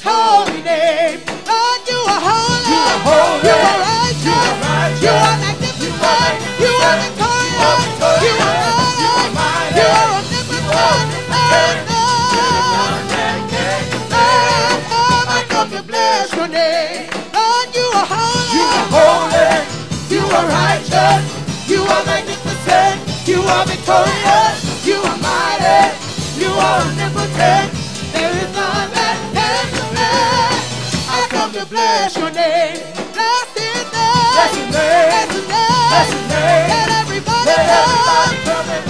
his holy name. Lord, you are holy. You are holy. You are righteous. You are righteous. You are magnificent. You are victorious. You are mighty. You are omnipotent. There is none. I come to bless your name. Lord, you are holy. You are holy. You are righteous. You are magnificent. You are victorious. You are mighty. You are omnipotent. Everybody Let everybody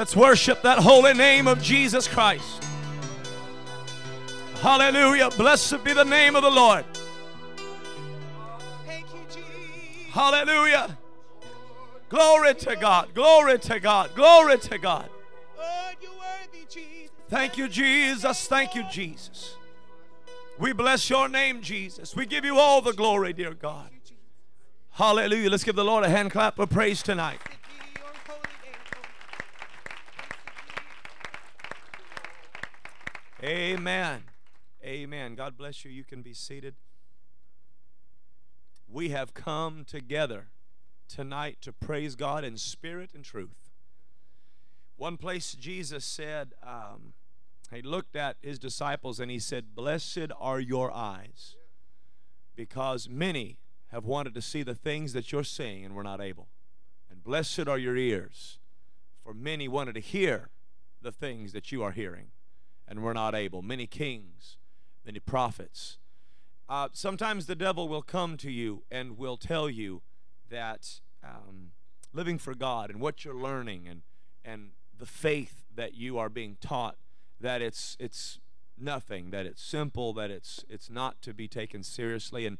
Let's worship that holy name of Jesus Christ. Hallelujah. Blessed be the name of the Lord. Hallelujah. Glory to God. Glory to God. Glory to God. Thank you, Jesus. Thank you, Jesus. We bless your name, Jesus. We give you all the glory, dear God. Hallelujah. Let's give the Lord a hand clap of praise tonight. Blessed be your holy name, Lord. Amen. Amen. God bless you. You can be seated. We have come together tonight to praise God in spirit and truth. One place Jesus said, um, he looked at his disciples and he said, Blessed are your eyes, because many have wanted to see the things that you're seeing and were not able. And blessed are your ears, for many wanted to hear the things that you are hearing and were not able. Many kings, many prophets. Uh, sometimes the devil will come to you and will tell you that um, living for God and what you're learning and and the faith that you are being taught that it's it's nothing, that it's simple, that it's it's not to be taken seriously. And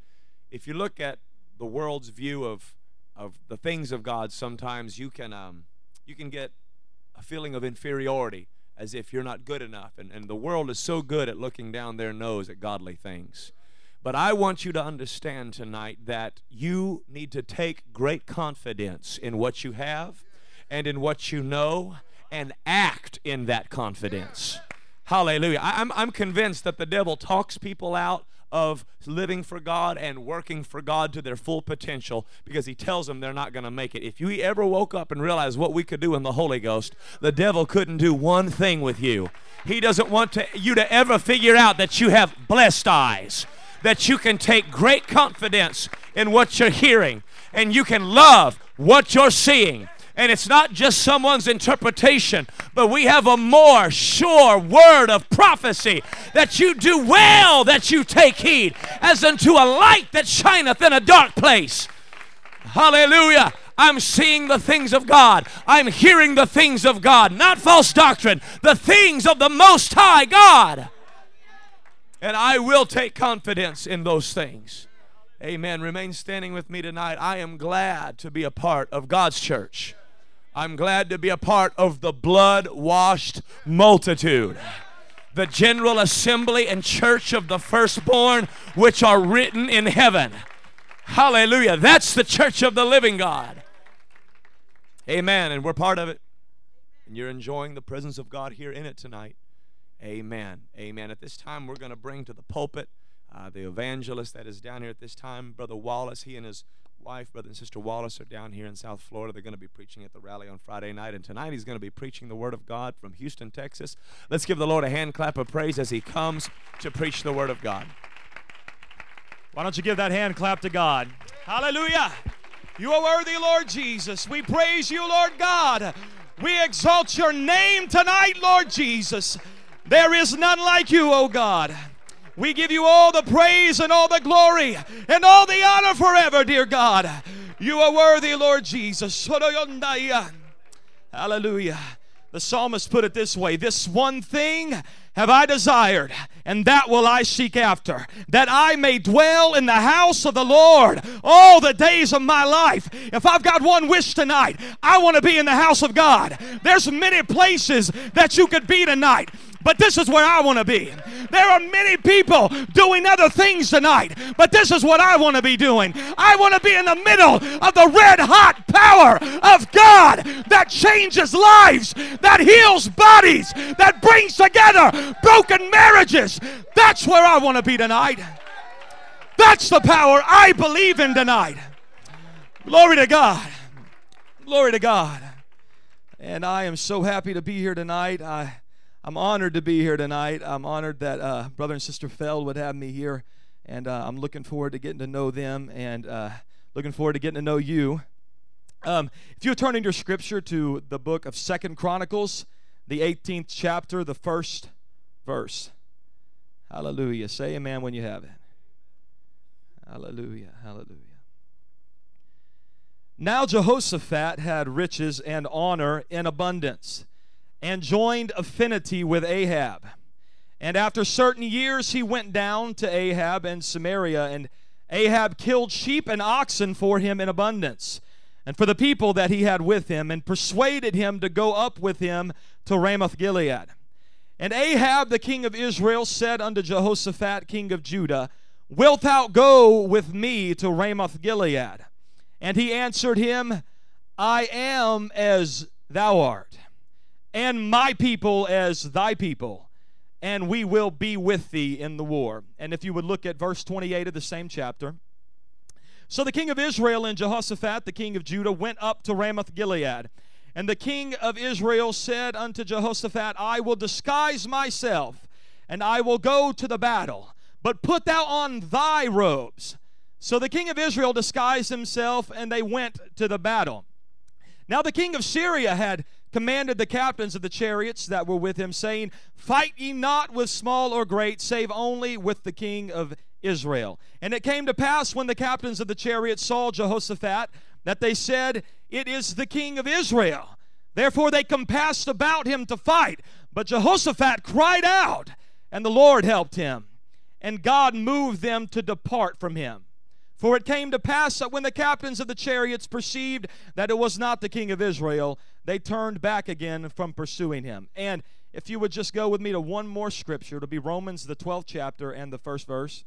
if you look at the world's view of of the things of God, sometimes you can um, you can get a feeling of inferiority, as if you're not good enough. And, and the world is so good at looking down their nose at godly things. But I want you to understand tonight that you need to take great confidence in what you have and in what you know and act in that confidence. Hallelujah. I, am I'm convinced that the devil talks people out of living for God and working for God to their full potential because he tells them they're not going to make it. If you ever woke up and realized what we could do in the Holy Ghost, the devil couldn't do one thing with you. He doesn't want to, you to ever figure out that you have blessed eyes that you can take great confidence in what you're hearing and you can love what you're seeing. And it's not just someone's interpretation, but we have a more sure word of prophecy that you do well that you take heed, as unto a light that shineth in a dark place. Hallelujah. I'm seeing the things of God. I'm hearing the things of God, not false doctrine, the things of the Most High God. And I will take confidence in those things. Amen. Remain standing with me tonight. I am glad to be a part of God's church. I'm glad to be a part of the blood washed multitude, the general assembly and church of the firstborn, which are written in heaven. Hallelujah. That's the church of the living God. Amen. And we're part of it. And you're enjoying the presence of God here in it tonight. Amen. Amen. At this time, we're going to bring to the pulpit uh, the evangelist that is down here at this time, Brother Wallace. He and his wife, Brother and Sister Wallace, are down here in South Florida. They're going to be preaching at the rally on Friday night. And tonight, he's going to be preaching the Word of God from Houston, Texas. Let's give the Lord a hand clap of praise as he comes to preach the Word of God. Why don't you give that hand clap to God? Hallelujah. You are worthy, Lord Jesus. We praise you, Lord God. We exalt your name tonight, Lord Jesus. There is none like you, O God. We give you all the praise and all the glory and all the honor forever, dear God. You are worthy, Lord Jesus. Hallelujah. The psalmist put it this way This one thing have I desired, and that will I seek after, that I may dwell in the house of the Lord all the days of my life. If I've got one wish tonight, I want to be in the house of God. There's many places that you could be tonight. But this is where I want to be. There are many people doing other things tonight, but this is what I want to be doing. I want to be in the middle of the red hot power of God that changes lives, that heals bodies, that brings together broken marriages. That's where I want to be tonight. That's the power I believe in tonight. Glory to God. Glory to God. And I am so happy to be here tonight. I I'm honored to be here tonight. I'm honored that uh, Brother and Sister Feld would have me here, and uh, I'm looking forward to getting to know them and uh, looking forward to getting to know you. Um, if you turn in your scripture to the book of Second Chronicles, the 18th chapter, the first verse. Hallelujah. Say amen when you have it. Hallelujah. Hallelujah. Now Jehoshaphat had riches and honor in abundance and joined affinity with Ahab. And after certain years, he went down to Ahab and Samaria, and Ahab killed sheep and oxen for him in abundance, and for the people that he had with him, and persuaded him to go up with him to Ramoth Gilead. And Ahab the king of Israel said unto Jehoshaphat king of Judah, Wilt thou go with me to Ramoth Gilead? And he answered him, I am as thou art and my people as thy people, and we will be with thee in the war. And if you would look at verse 28 of the same chapter. So the king of Israel and Jehoshaphat, the king of Judah, went up to Ramoth Gilead. And the king of Israel said unto Jehoshaphat, I will disguise myself, and I will go to the battle, but put thou on thy robes. So the king of Israel disguised himself, and they went to the battle. Now the king of Syria had commanded the captains of the chariots that were with him, saying, Fight ye not with small or great, save only with the king of Israel. And it came to pass when the captains of the chariots saw Jehoshaphat that they said, It is the king of Israel. Therefore they compassed about him to fight. But Jehoshaphat cried out, and the Lord helped him. And God moved them to depart from him. For it came to pass that when the captains of the chariots perceived that it was not the king of Israel, they turned back again from pursuing him. And if you would just go with me to one more scripture, it'll be Romans, the 12th chapter, and the first verse.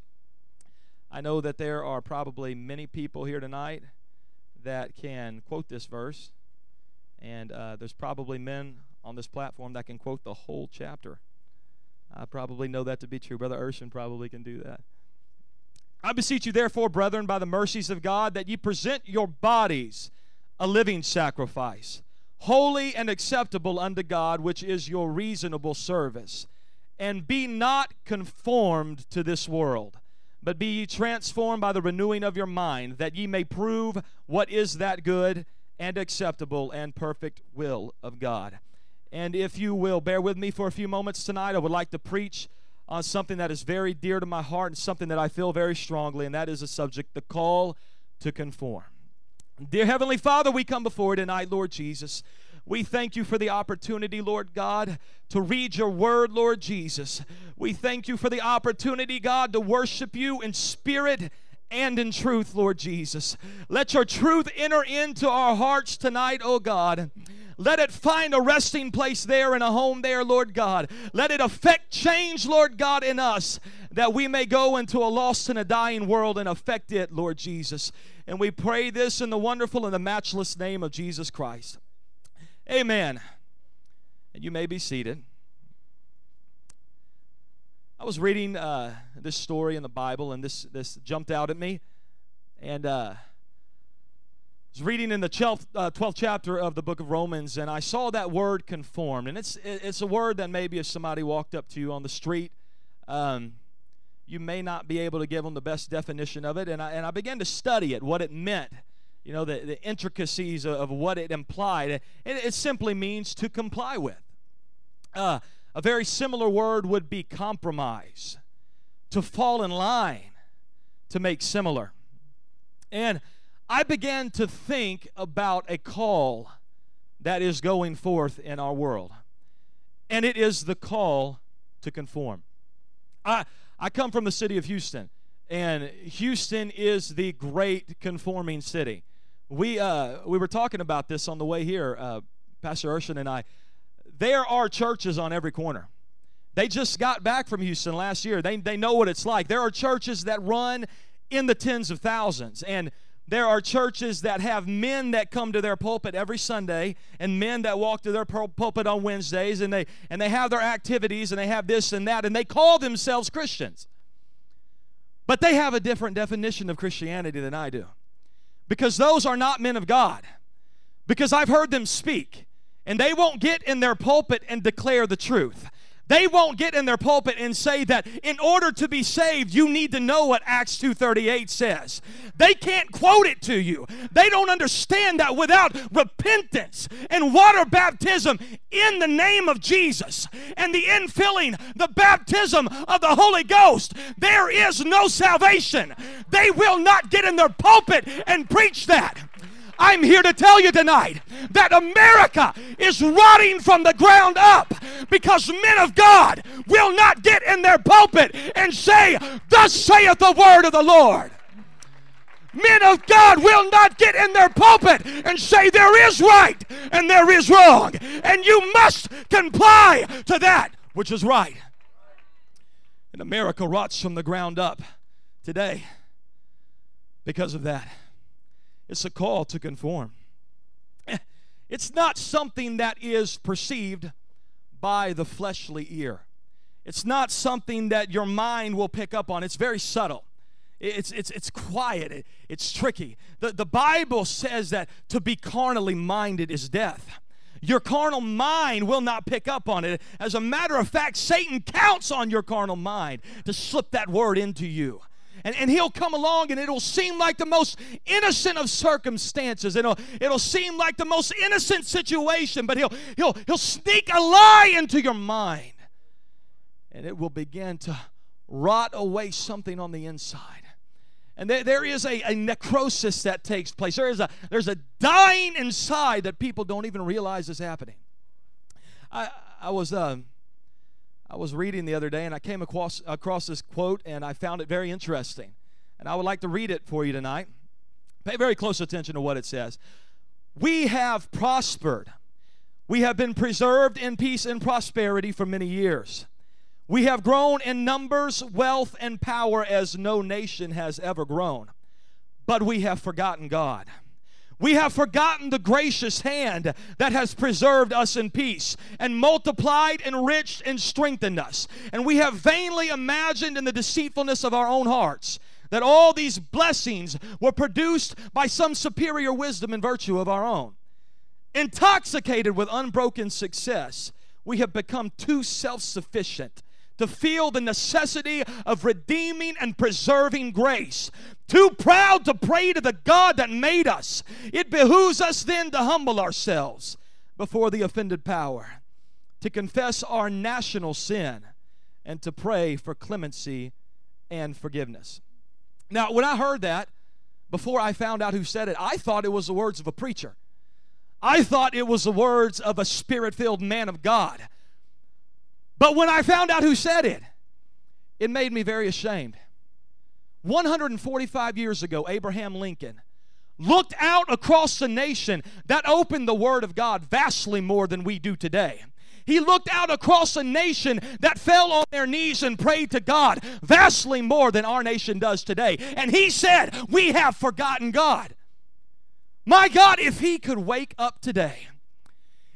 I know that there are probably many people here tonight that can quote this verse, and uh, there's probably men on this platform that can quote the whole chapter. I probably know that to be true. Brother Urshan probably can do that. I beseech you, therefore, brethren, by the mercies of God, that ye present your bodies a living sacrifice, holy and acceptable unto God, which is your reasonable service. And be not conformed to this world, but be ye transformed by the renewing of your mind, that ye may prove what is that good and acceptable and perfect will of God. And if you will bear with me for a few moments tonight, I would like to preach on something that is very dear to my heart and something that I feel very strongly, and that is the subject the call to conform. Dear Heavenly Father, we come before tonight, Lord Jesus. We thank you for the opportunity, Lord God, to read your word, Lord Jesus. We thank you for the opportunity, God, to worship you in spirit and in truth, Lord Jesus. Let your truth enter into our hearts tonight, oh God. Let it find a resting place there and a home there, Lord God. Let it affect change, Lord God, in us that we may go into a lost and a dying world and affect it, Lord Jesus. And we pray this in the wonderful and the matchless name of Jesus Christ. Amen. And you may be seated. I was reading uh, this story in the Bible, and this this jumped out at me, and uh, I was reading in the 12th, uh, 12th, chapter of the book of Romans, and I saw that word conformed. And it's, it's a word that maybe if somebody walked up to you on the street, um, you may not be able to give them the best definition of it. And I, and I began to study it, what it meant, you know, the, the intricacies of, what it implied. It, it simply means to comply with. Uh, a very similar word would be compromise, to fall in line, to make similar. And I began to think about a call that is going forth in our world. And it is the call to conform. I, I come from the city of Houston, and Houston is the great conforming city. We, uh, we were talking about this on the way here, uh, Pastor Urshan and I. There are churches on every corner. They just got back from Houston last year. They, they know what it's like. There are churches that run in the tens of thousands. And there are churches that have men that come to their pulpit every Sunday and men that walk to their pulpit on Wednesdays and they and they have their activities and they have this and that and they call themselves Christians. But they have a different definition of Christianity than I do. Because those are not men of God. Because I've heard them speak and they won't get in their pulpit and declare the truth. They won't get in their pulpit and say that in order to be saved, you need to know what Acts 2:38 says. They can't quote it to you. They don't understand that without repentance and water baptism in the name of Jesus and the infilling, the baptism of the Holy Ghost, there is no salvation. They will not get in their pulpit and preach that. I'm here to tell you tonight that America is rotting from the ground up because men of God will not get in their pulpit and say, Thus saith the word of the Lord. Men of God will not get in their pulpit and say there is right and there is wrong. And you must comply to that which is right. And America rots from the ground up today because of that. It's a call to conform. It's not something that is perceived by the fleshly ear. It's not something that your mind will pick up on. It's very subtle. It's, it's, it's quiet. It, it's tricky. The, the Bible says that to be carnally minded is death. Your carnal mind will not pick up on it. As a matter of fact, Satan counts on your carnal mind to slip that word into you and, and he'll come along and it'll seem like the most innocent of circumstances. It'll, it'll seem like the most innocent situation, but he'll, he'll, he'll sneak a lie into your mind. And it will begin to rot away something on the inside. And there, there is a, a necrosis that takes place. There is a, there's a dying inside that people don't even realize is happening. I, I was uh, I was reading the other day and I came across, across this quote and I found it very interesting. And I would like to read it for you tonight. Pay very close attention to what it says. We have prospered We have been preserved in peace and prosperity for many years. We have grown in numbers, wealth, and power as no nation has ever grown. But we have forgotten God. We have forgotten the gracious hand that has preserved us in peace and multiplied, enriched, and strengthened us. And we have vainly imagined in the deceitfulness of our own hearts that all these blessings were produced by some superior wisdom and virtue of our own. Intoxicated with unbroken success, we have become too self sufficient to feel the necessity of redeeming and preserving grace. Too proud to pray to the God that made us. It behooves us then to humble ourselves before the offended power, to confess our national sin, and to pray for clemency and forgiveness. Now, when I heard that, before I found out who said it, I thought it was the words of a preacher. I thought it was the words of a spirit filled man of God. But when I found out who said it, it made me very ashamed. 145 years ago, Abraham Lincoln looked out across the nation that opened the Word of God vastly more than we do today. He looked out across a nation that fell on their knees and prayed to God vastly more than our nation does today. And he said, We have forgotten God. My God, if he could wake up today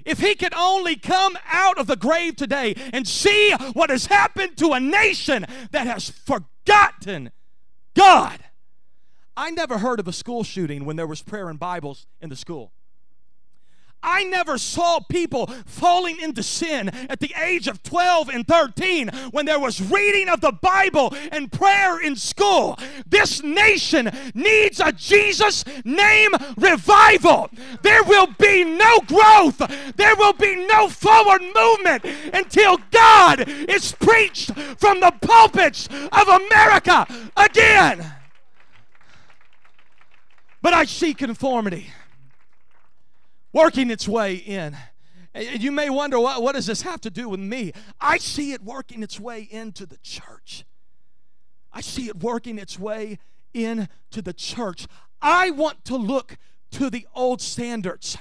if he could only come out of the grave today and see what has happened to a nation that has forgotten God. I never heard of a school shooting when there was prayer and Bibles in the school. I never saw people falling into sin at the age of 12 and 13 when there was reading of the Bible and prayer in school. This nation needs a Jesus name revival. There will be no growth, there will be no forward movement until God is preached from the pulpits of America again. But I see conformity working its way in. You may wonder, what, what does this have to do with me? I see it working its way into the church. I see it working its way into the church. I want to look to the old standards.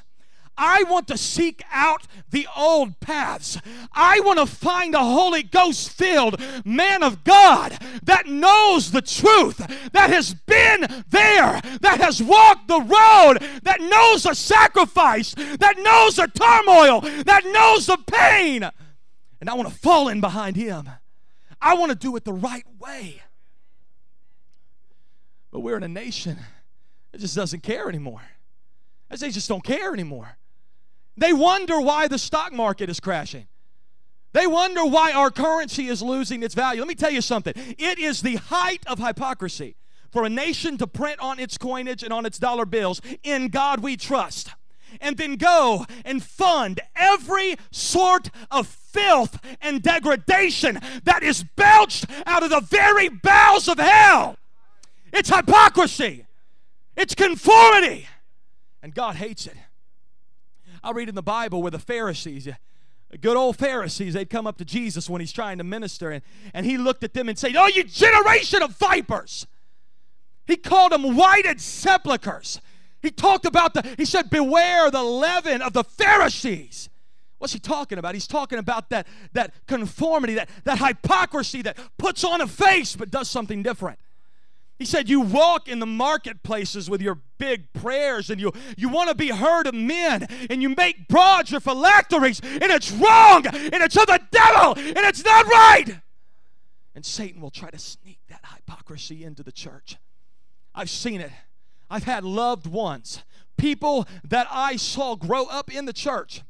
I want to seek out the old paths. I want to find a Holy Ghost filled man of God that knows the truth, that has been there, that has walked the road, that knows the sacrifice, that knows the turmoil, that knows the pain. And I want to fall in behind him. I want to do it the right way. But we're in a nation that just doesn't care anymore. They just don't care anymore. They wonder why the stock market is crashing. They wonder why our currency is losing its value. Let me tell you something. It is the height of hypocrisy for a nation to print on its coinage and on its dollar bills, in God we trust, and then go and fund every sort of filth and degradation that is belched out of the very bowels of hell. It's hypocrisy, it's conformity, and God hates it. I read in the Bible where the Pharisees, good old Pharisees, they'd come up to Jesus when he's trying to minister, and, and he looked at them and said, Oh, you generation of vipers! He called them whited sepulchres. He talked about the, he said, Beware the leaven of the Pharisees. What's he talking about? He's talking about that, that conformity, that, that hypocrisy that puts on a face but does something different. He said, You walk in the marketplaces with your big prayers and you, you want to be heard of men and you make broad your phylacteries and it's wrong and it's of the devil and it's not right. And Satan will try to sneak that hypocrisy into the church. I've seen it. I've had loved ones, people that I saw grow up in the church.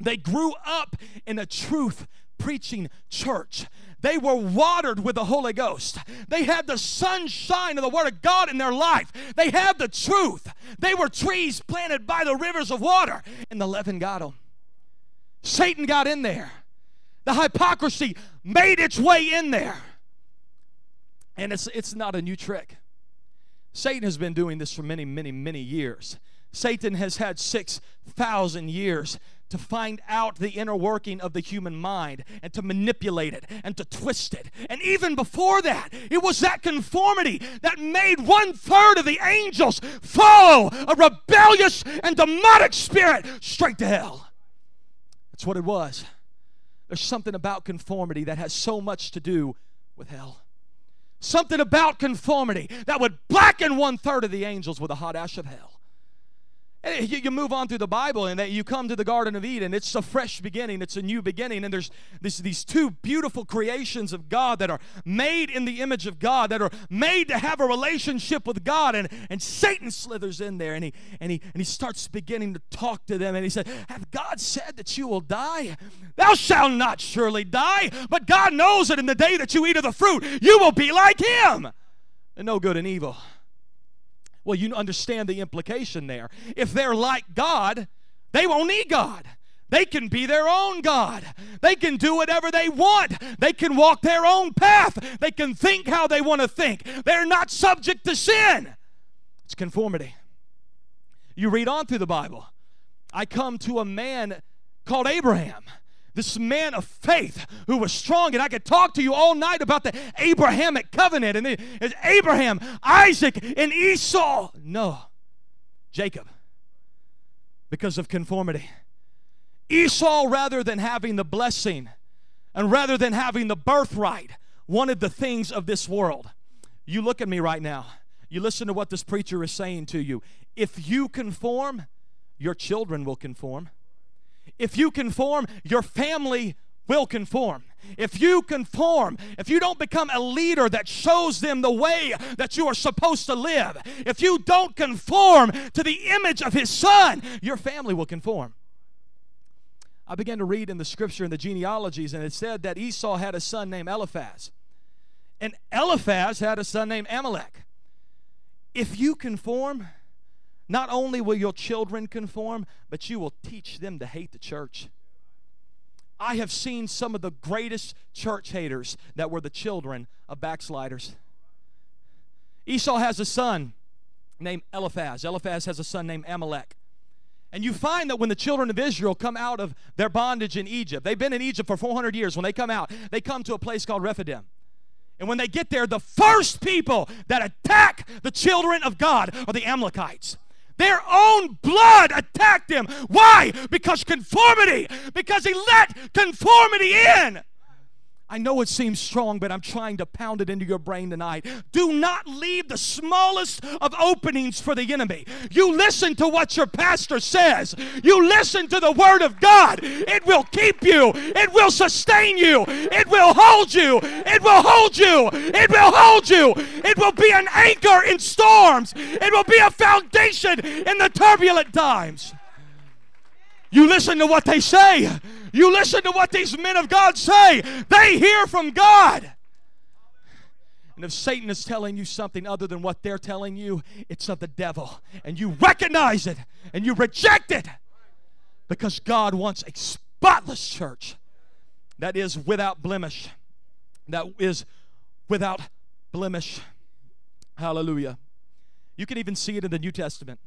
They grew up in a truth preaching church. They were watered with the Holy Ghost. They had the sunshine of the Word of God in their life. They had the truth. They were trees planted by the rivers of water, and the leaven got them. Satan got in there. The hypocrisy made its way in there. And it's, it's not a new trick. Satan has been doing this for many, many, many years. Satan has had 6,000 years to find out the inner working of the human mind and to manipulate it and to twist it. And even before that, it was that conformity that made one third of the angels follow a rebellious and demonic spirit straight to hell. That's what it was. There's something about conformity that has so much to do with hell. Something about conformity that would blacken one third of the angels with the hot ash of hell. You, move on through the Bible and that you come to the Garden of Eden. It's a fresh beginning, it's a new beginning. And there's this, these two beautiful creations of God that are made in the image of God, that are made to have a relationship with God. And, and Satan slithers in there and he, and, he, and he starts beginning to talk to them. And he said, Have God said that you will die? Thou shalt not surely die, but God knows that in the day that you eat of the fruit, you will be like him. And know good and evil. Well, you understand the implication there. If they're like God, they won't need God. They can be their own God. They can do whatever they want. They can walk their own path. They can think how they want to think. They're not subject to sin. It's conformity. You read on through the Bible. I come to a man called Abraham this man of faith who was strong. And I could talk to you all night about the Abrahamic covenant and it's Abraham, Isaac, and Esau. No, Jacob, because of conformity. Esau, rather than having the blessing and rather than having the birthright, wanted the things of this world. You look at me right now. You listen to what this preacher is saying to you. If you conform, your children will conform. If you conform, your family will conform. If you conform, if you don't become a leader that shows them the way that you are supposed to live, if you don't conform to the image of his son, your family will conform. I began to read in the scripture in the genealogies, and it said that Esau had a son named Eliphaz, and Eliphaz had a son named Amalek. If you conform, not only will your children conform, but you will teach them to hate the church. I have seen some of the greatest church haters that were the children of backsliders. Esau has a son named Eliphaz. Eliphaz has a son named Amalek. And you find that when the children of Israel come out of their bondage in Egypt, they've been in Egypt for 400 years. When they come out, they come to a place called Rephidim. And when they get there, the first people that attack the children of God are the Amalekites. Their own blood attacked him. Why? Because conformity. Because he let conformity in. I know it seems strong, but I'm trying to pound it into your brain tonight. Do not leave the smallest of openings for the enemy. You listen to what your pastor says, you listen to the word of God. It will keep you, it will sustain you, it will hold you, it will hold you, it will hold you. It will be an anchor in storms, it will be a foundation in the turbulent times. You listen to what they say. You listen to what these men of God say. They hear from God. And if Satan is telling you something other than what they're telling you, it's of the devil. And you recognize it and you reject it because God wants a spotless church that is without blemish. That is without blemish. Hallelujah. You can even see it in the New Testament.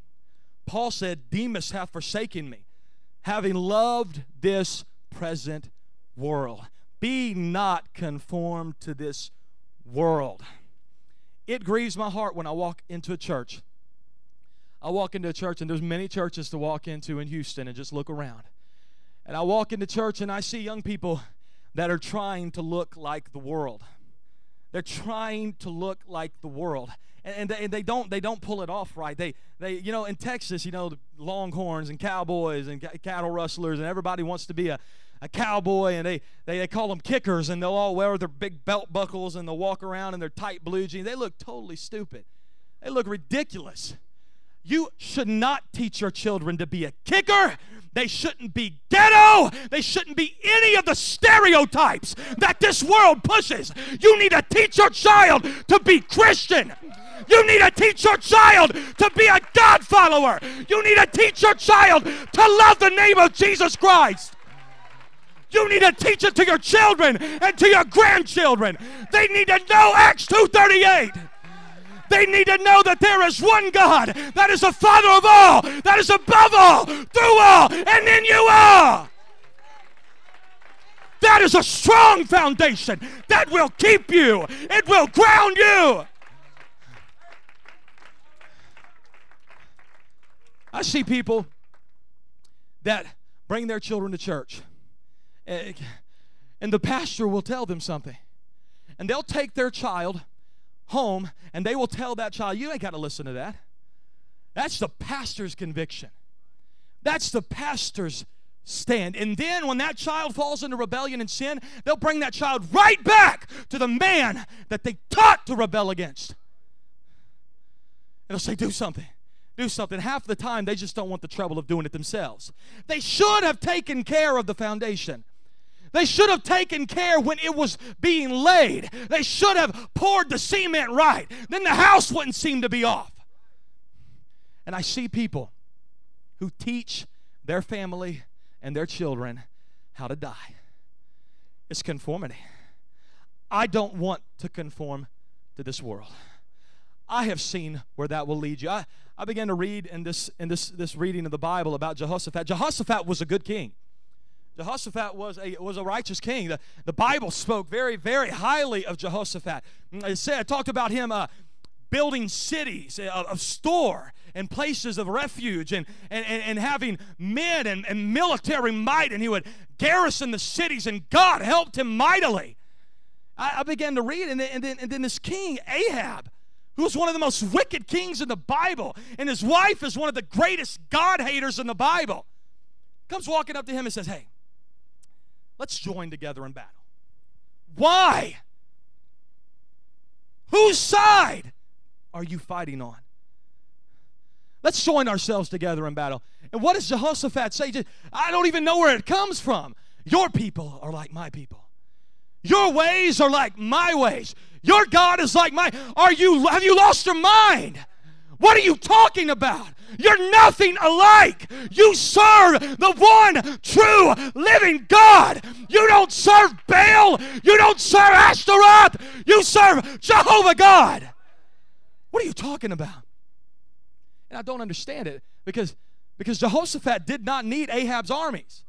Paul said, Demas hath forsaken me having loved this present world. Be not conformed to this world. It grieves my heart when I walk into a church. I walk into a church, and there's many churches to walk into in Houston and just look around. And I walk into church and I see young people that are trying to look like the world. They're trying to look like the world and, they, and they don't they don't pull it off right. They they you know in Texas, you know, the longhorns and cowboys and cattle rustlers and everybody wants to be a a cowboy and they, they, they call them kickers and they'll all wear their big belt buckles and they'll walk around in their tight blue jeans. They look totally stupid. They look ridiculous. You should not teach your children to be a kicker. They shouldn't be ghetto. They shouldn't be any of the stereotypes that this world pushes. You need to teach your child to be Christian. You need to teach your child to be a God follower. You need to teach your child to love the name of Jesus Christ. You need to teach it to your children and to your grandchildren. They need to know Acts 238. They need to know that there is one God that is the Father of all, that is above all, through all, and in you all. That is a strong foundation that will keep you, it will ground you. I see people that bring their children to church eh, and the pastor will tell them something. And they'll take their child home and they will tell that child, You ain't got to listen to that. That's the pastor's conviction. That's the pastor's stand. And then when that child falls into rebellion and sin, they'll bring that child right back to the man that they taught to rebel against. And they'll say, Do something. Do something. Half the time, they just don't want the trouble of doing it themselves. They should have taken care of the foundation. They should have taken care when it was being laid. They should have poured the cement right. Then the house wouldn't seem to be off. And I see people who teach their family and their children how to die. It's conformity. I don't want to conform to this world. I have seen where that will lead you. I, I began to read in this in this this reading of the Bible about Jehoshaphat. Jehoshaphat was a good king. Jehoshaphat was a was a righteous king. The, the Bible spoke very very highly of Jehoshaphat. It said it talked about him uh, building cities of, uh, of store and places of refuge and, and, and, and having men and, and military might, and he would garrison the cities, and God helped him mightily. I, I began to read, and then, and, then, and then this king, Ahab, who was one of the most wicked kings in the Bible, and his wife is one of the greatest God haters in the Bible, comes walking up to him and says, Hey, let's join together in battle. Why? Whose side are you fighting on? Let's join ourselves together in battle. And what does Jehoshaphat say? I don't even know where it comes from. Your people are like my people. Your ways are like my ways. Your God is like mine. Are you have you lost your mind? What are you talking about? You're nothing alike. You serve the one true living God. You don't serve Baal. You don't serve Ashtaroth. You serve Jehovah God. What are you talking about? And I don't understand it because, because Jehoshaphat did not need Ahab's armies.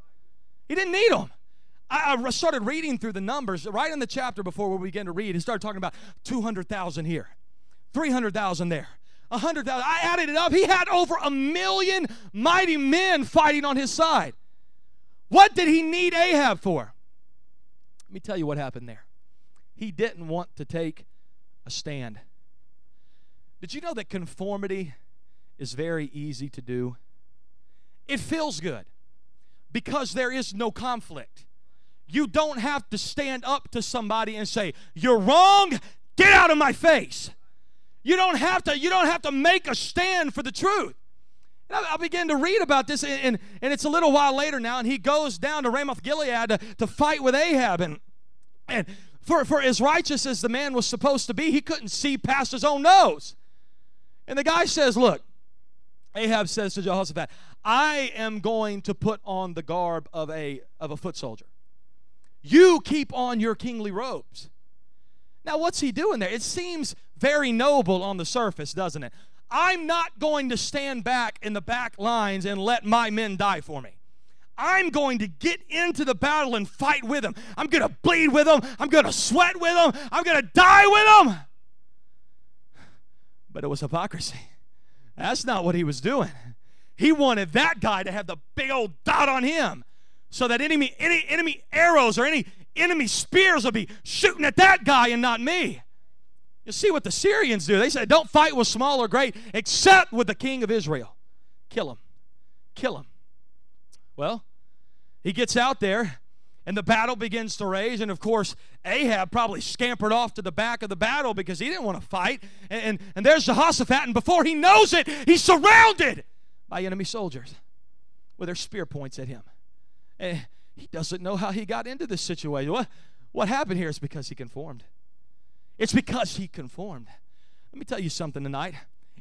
He didn't need them. I, started reading through the numbers right in the chapter before we began to read. He started talking about 200,000 here, 300,000 there, 100,000. I added it up. He had over a million mighty men fighting on his side. What did he need Ahab for? Let me tell you what happened there. He didn't want to take a stand. Did you know that conformity is very easy to do. It feels good because there is no conflict. You don't have to stand up to somebody and say, "You're wrong. Get out of my face." You don't have to you don't have to make a stand for the truth. And I, I began to read about this, and, and, and, it's a little while later now, and he goes down to Ramoth Gilead to, to fight with Ahab. And, and for, for as righteous as the man was supposed to be, he couldn't see past his own nose. And the guy says, Look, Ahab says to Jehoshaphat, I am going to put on the garb of a, of a foot soldier. You keep on your kingly robes. Now, what's he doing there? It seems very noble on the surface, doesn't it? I'm not going to stand back in the back lines and let my men die for me. I'm going to get into the battle and fight with them. I'm going to bleed with them. I'm going to sweat with them. I'm going to die with them. But it was hypocrisy. That's not what he was doing. He wanted that guy to have the big old dot on him so that enemy, any enemy arrows or any enemy spears will be shooting at that guy and not me. You see what the Syrians do. They said, Don't fight with small or great, except with the king of Israel. Kill him. Kill him. Well, he gets out there and the battle begins to rage. And of course, Ahab probably scampered off to the back of the battle because he didn't want to fight. And, and, and there's Jehoshaphat, and before he knows it, he's surrounded by enemy soldiers with their spear points at him. And he doesn't know how he got into this situation. What, what happened here is because he conformed. It's because he conformed. Let me tell you something tonight.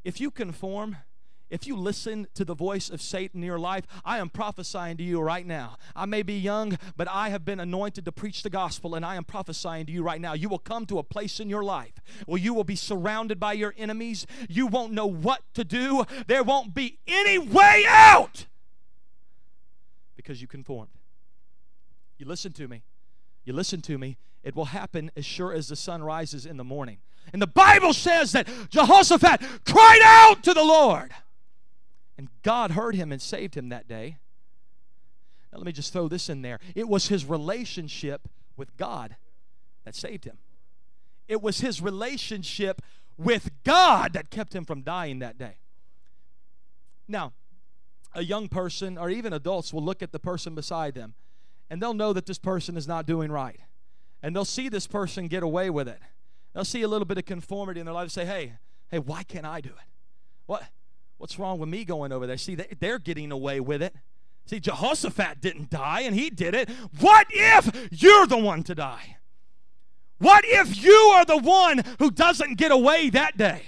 If you conform, if you listen to the voice of Satan in your life, I am prophesying to you right now. I may be young, but I have been anointed to preach the gospel, and I am prophesying to you right now. You will come to a place in your life where you will be surrounded by your enemies. You won't know what to do, there won't be any way out because you conformed. You listen to me. You listen to me. It will happen as sure as the sun rises in the morning. And the Bible says that Jehoshaphat cried out to the Lord. And God heard him and saved him that day. Now, let me just throw this in there. It was his relationship with God that saved him. It was his relationship with God that kept him from dying that day. Now, a young person or even adults will look at the person beside them and they'll know that this person is not doing right. And they'll see this person get away with it. They'll see a little bit of conformity in their life and say, hey, hey, why can't I do it? What, what's wrong with me going over there? See, they're getting away with it. See, Jehoshaphat didn't die and he did it. What if you're the one to die? What if you are the one who doesn't get away that day?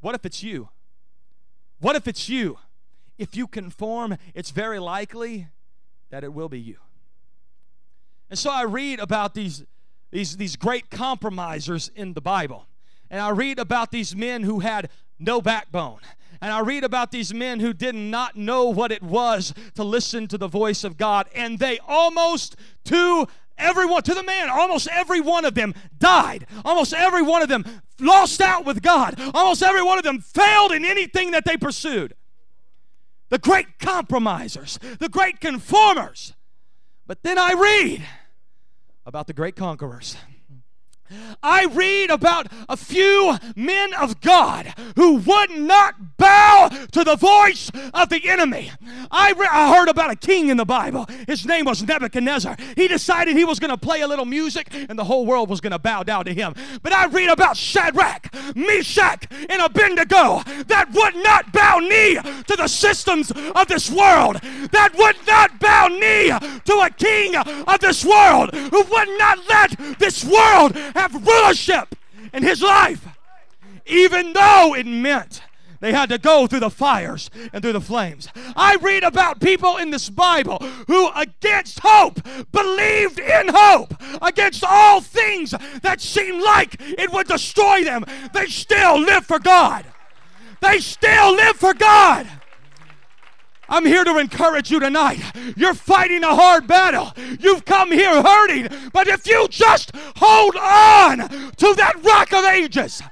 What if it's you? What if it's you? If you conform, it's very likely that it will be you. And so I read about these, these, these great compromisers in the Bible. And I read about these men who had no backbone. And I read about these men who did not know what it was to listen to the voice of God. And they almost to everyone, to the man, almost every one of them died. Almost every one of them lost out with God. Almost every one of them failed in anything that they pursued. The great compromisers, the great conformers. But then I read about the great conquerors. I read about a few men of God who would not bow to the voice of the enemy. I, re- I heard about a king in the Bible. His name was Nebuchadnezzar. He decided he was going to play a little music and the whole world was going to bow down to him. But I read about Shadrach, Meshach, and Abednego that would not bow knee to the systems of this world, that would not bow knee to a king of this world, who would not let this world have rulership in his life, even though it meant they had to go through the fires and through the flames. I read about people in this Bible who, against hope, believed in hope. Against all things that seemed like it would destroy them, they still live for God. They still live for God. I'm here to encourage you tonight. You're fighting a hard battle. You've come here hurting, but if you just hold on to that rock of ages,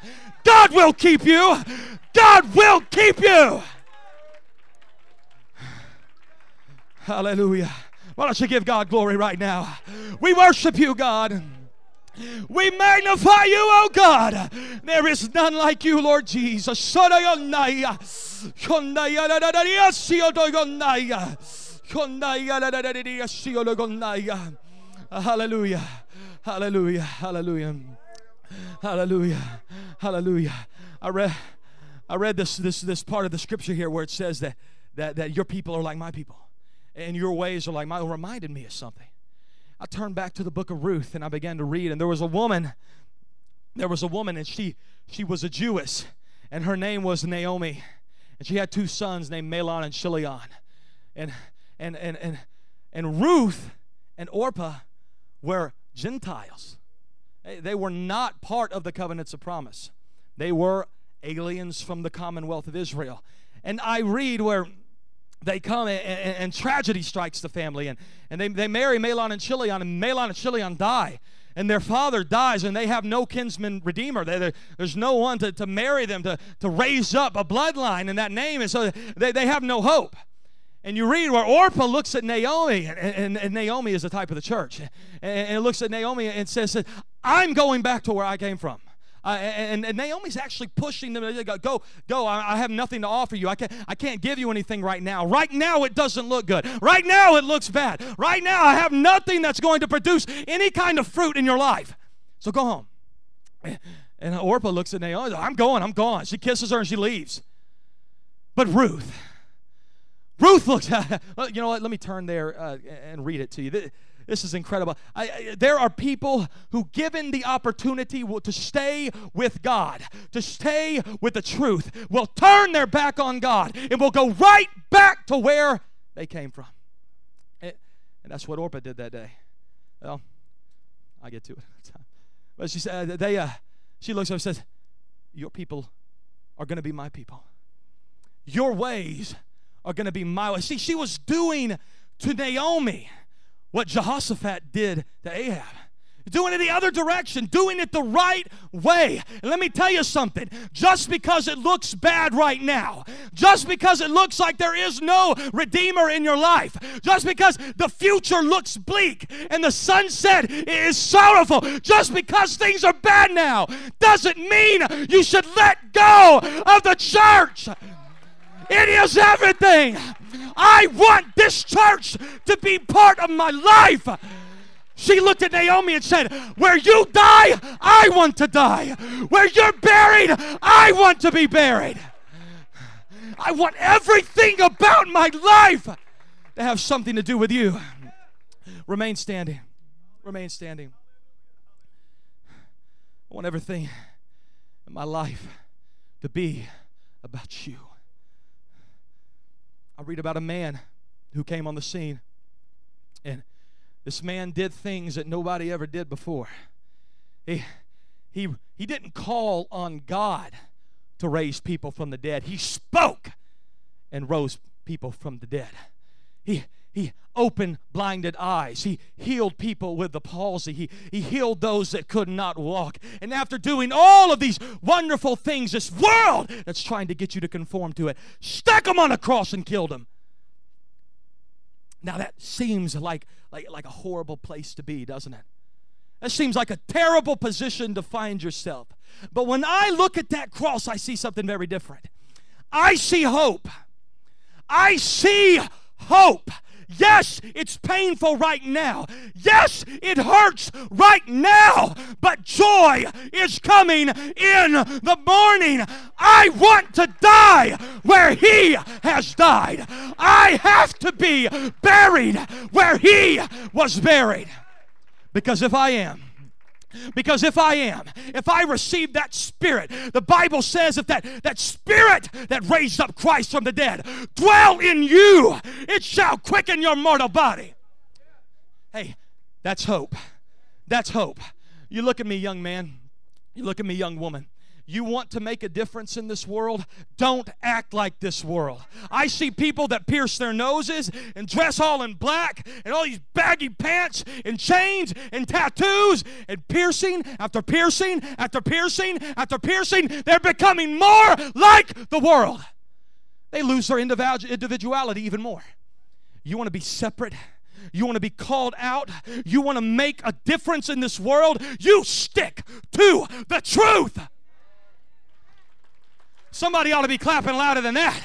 God will keep you. God will keep you. Hallelujah. Why don't you give God glory right now? We worship you, God. We magnify you, oh God. There is none like you, Lord Jesus. Hallelujah. Hallelujah. Hallelujah. Hallelujah. Hallelujah. I read I read this this this part of the scripture here where it says that that, that your people are like my people and your ways are like. It reminded me of something. I turned back to the book of Ruth and I began to read, and there was a woman. There was a woman, and she she was a Jewess, and her name was Naomi, and she had two sons named Mahlon and Chilion, and and and and and Ruth and Orpah were Gentiles. They were not part of the covenants of promise. They were aliens from the commonwealth of Israel. And I read where they come and, and, and, tragedy strikes the family and, and they, they marry Mahlon and Chilion and Mahlon and Chilion die. And their father dies and they have no kinsman redeemer. They, there's no one to, to marry them to, to raise up a bloodline in that name and so they, they have no hope. And you read where Orpah looks at Naomi, and, and, and Naomi is the type of the church, and, and looks at Naomi and says, I'm going back to where I came from. Uh, and, and, Naomi's actually pushing them to go, go, go. I, I, have nothing to offer you. I can't, I can't give you anything right now. Right now, it doesn't look good. Right now, it looks bad. Right now, I have nothing that's going to produce any kind of fruit in your life. So go home. And Orpah looks at Naomi. I'm going. I'm gone. She kisses her and she leaves. But Ruth, Ruth looks at. You know what? Let me turn there uh, and read it to you. This is incredible. I, I, there are people who, given the opportunity to stay with God, to stay with the truth, will turn their back on God and will go right back to where they came from. And, that's what Orpah did that day. Well, I get to it. But she said, they, uh, she looks up and says, Your people are going to be my people. Your ways are going to be my ways. See, she was doing to Naomi what Jehoshaphat did to Ahab. Doing it the other direction, doing it the right way. And let me tell you something just because it looks bad right now, just because it looks like there is no Redeemer in your life, just because the future looks bleak and the sunset is sorrowful, just because things are bad now, doesn't mean you should let go of the church. It is everything. I want this church to be part of my life. She looked at Naomi and said, Where you die, I want to die. Where you're buried, I want to be buried. I want everything about my life to have something to do with you. Remain standing. Remain standing. I want everything in my life to be about you. I read about a man who came on the scene, and this man did things that nobody ever did before. He, he, he didn't call on God to raise people from the dead, he spoke and rose people from the dead. He, he opened blinded eyes. He healed people with the palsy. He, he healed those that could not walk. And after doing all of these wonderful things, this world that's trying to get you to conform to it, stuck him on a cross and killed him. Now that seems like, like, like a horrible place to be, doesn't it? That seems like a terrible position to find yourself. But when I look at that cross, I see something very different. I see hope. I see hope. Yes, it's painful right now. Yes, it hurts right now. But joy is coming in the morning. I want to die where He has died. I have to be buried where He was buried. Because if I am, because if I am, if I receive that spirit, the Bible says if that, that spirit that raised up Christ from the dead dwell in you, it shall quicken your mortal body. Hey, that's hope. That's hope. You look at me, young man. You look at me, young woman you want to make a difference in this world, don't act like this world. I see people that pierce their noses and dress all in black and all these baggy pants and chains and tattoos and piercing after piercing after piercing after piercing. They're becoming more like the world. They lose their individuality even more. You want to be separate? You want to be called out. You want to make a difference in this world. You stick to the truth. Somebody ought to be clapping louder than that.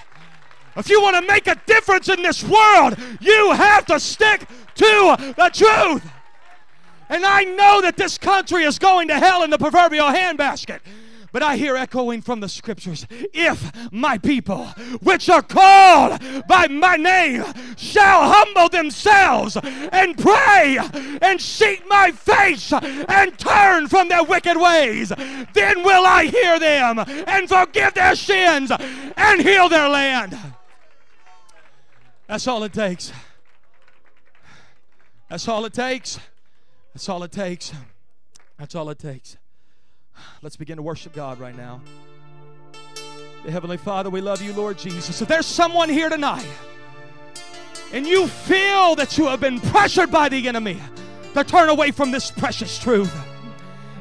If you want to make a difference in this world, you have to stick to the truth. And I know that this country is going to hell in the proverbial handbasket. But I hear echoing from the scriptures if my people, which are called by my name, shall humble themselves and pray and seek my face and turn from their wicked ways, then will I hear them and forgive their sins and heal their land. That's all it takes. That's all it takes. That's all it takes. That's all it takes. Let's begin to worship God right now. Heavenly Father, we love you, Lord Jesus. If there's someone here tonight and you feel that you have been pressured by the enemy to turn away from this precious truth,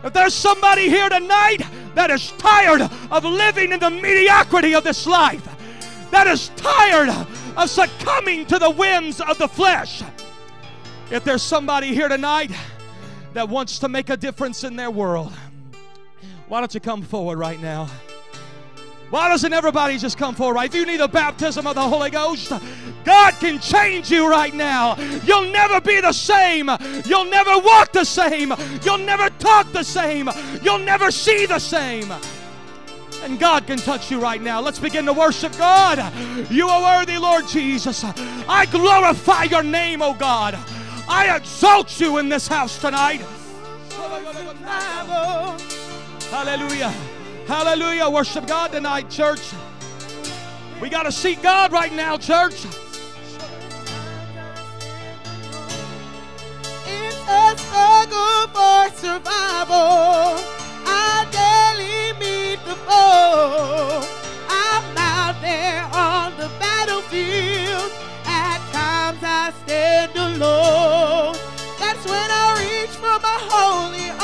if there's somebody here tonight that is tired of living in the mediocrity of this life, that is tired of succumbing to the whims of the flesh, if there's somebody here tonight that wants to make a difference in their world, why don't you come forward right now? Why doesn't everybody just come forward? Right? If you need a baptism of the Holy Ghost, God can change you right now. You'll never be the same. You'll never walk the same. You'll never talk the same. You'll never see the same. And God can touch you right now. Let's begin to worship God. You are worthy, Lord Jesus. I glorify your name, oh God. I exalt you in this house tonight. Hallelujah. Hallelujah. Worship God tonight, church. We got to seek God right now, church. It's a struggle for survival. I daily meet the foe. I'm out there on the battlefield. At times I stand alone. That's when I reach for my holy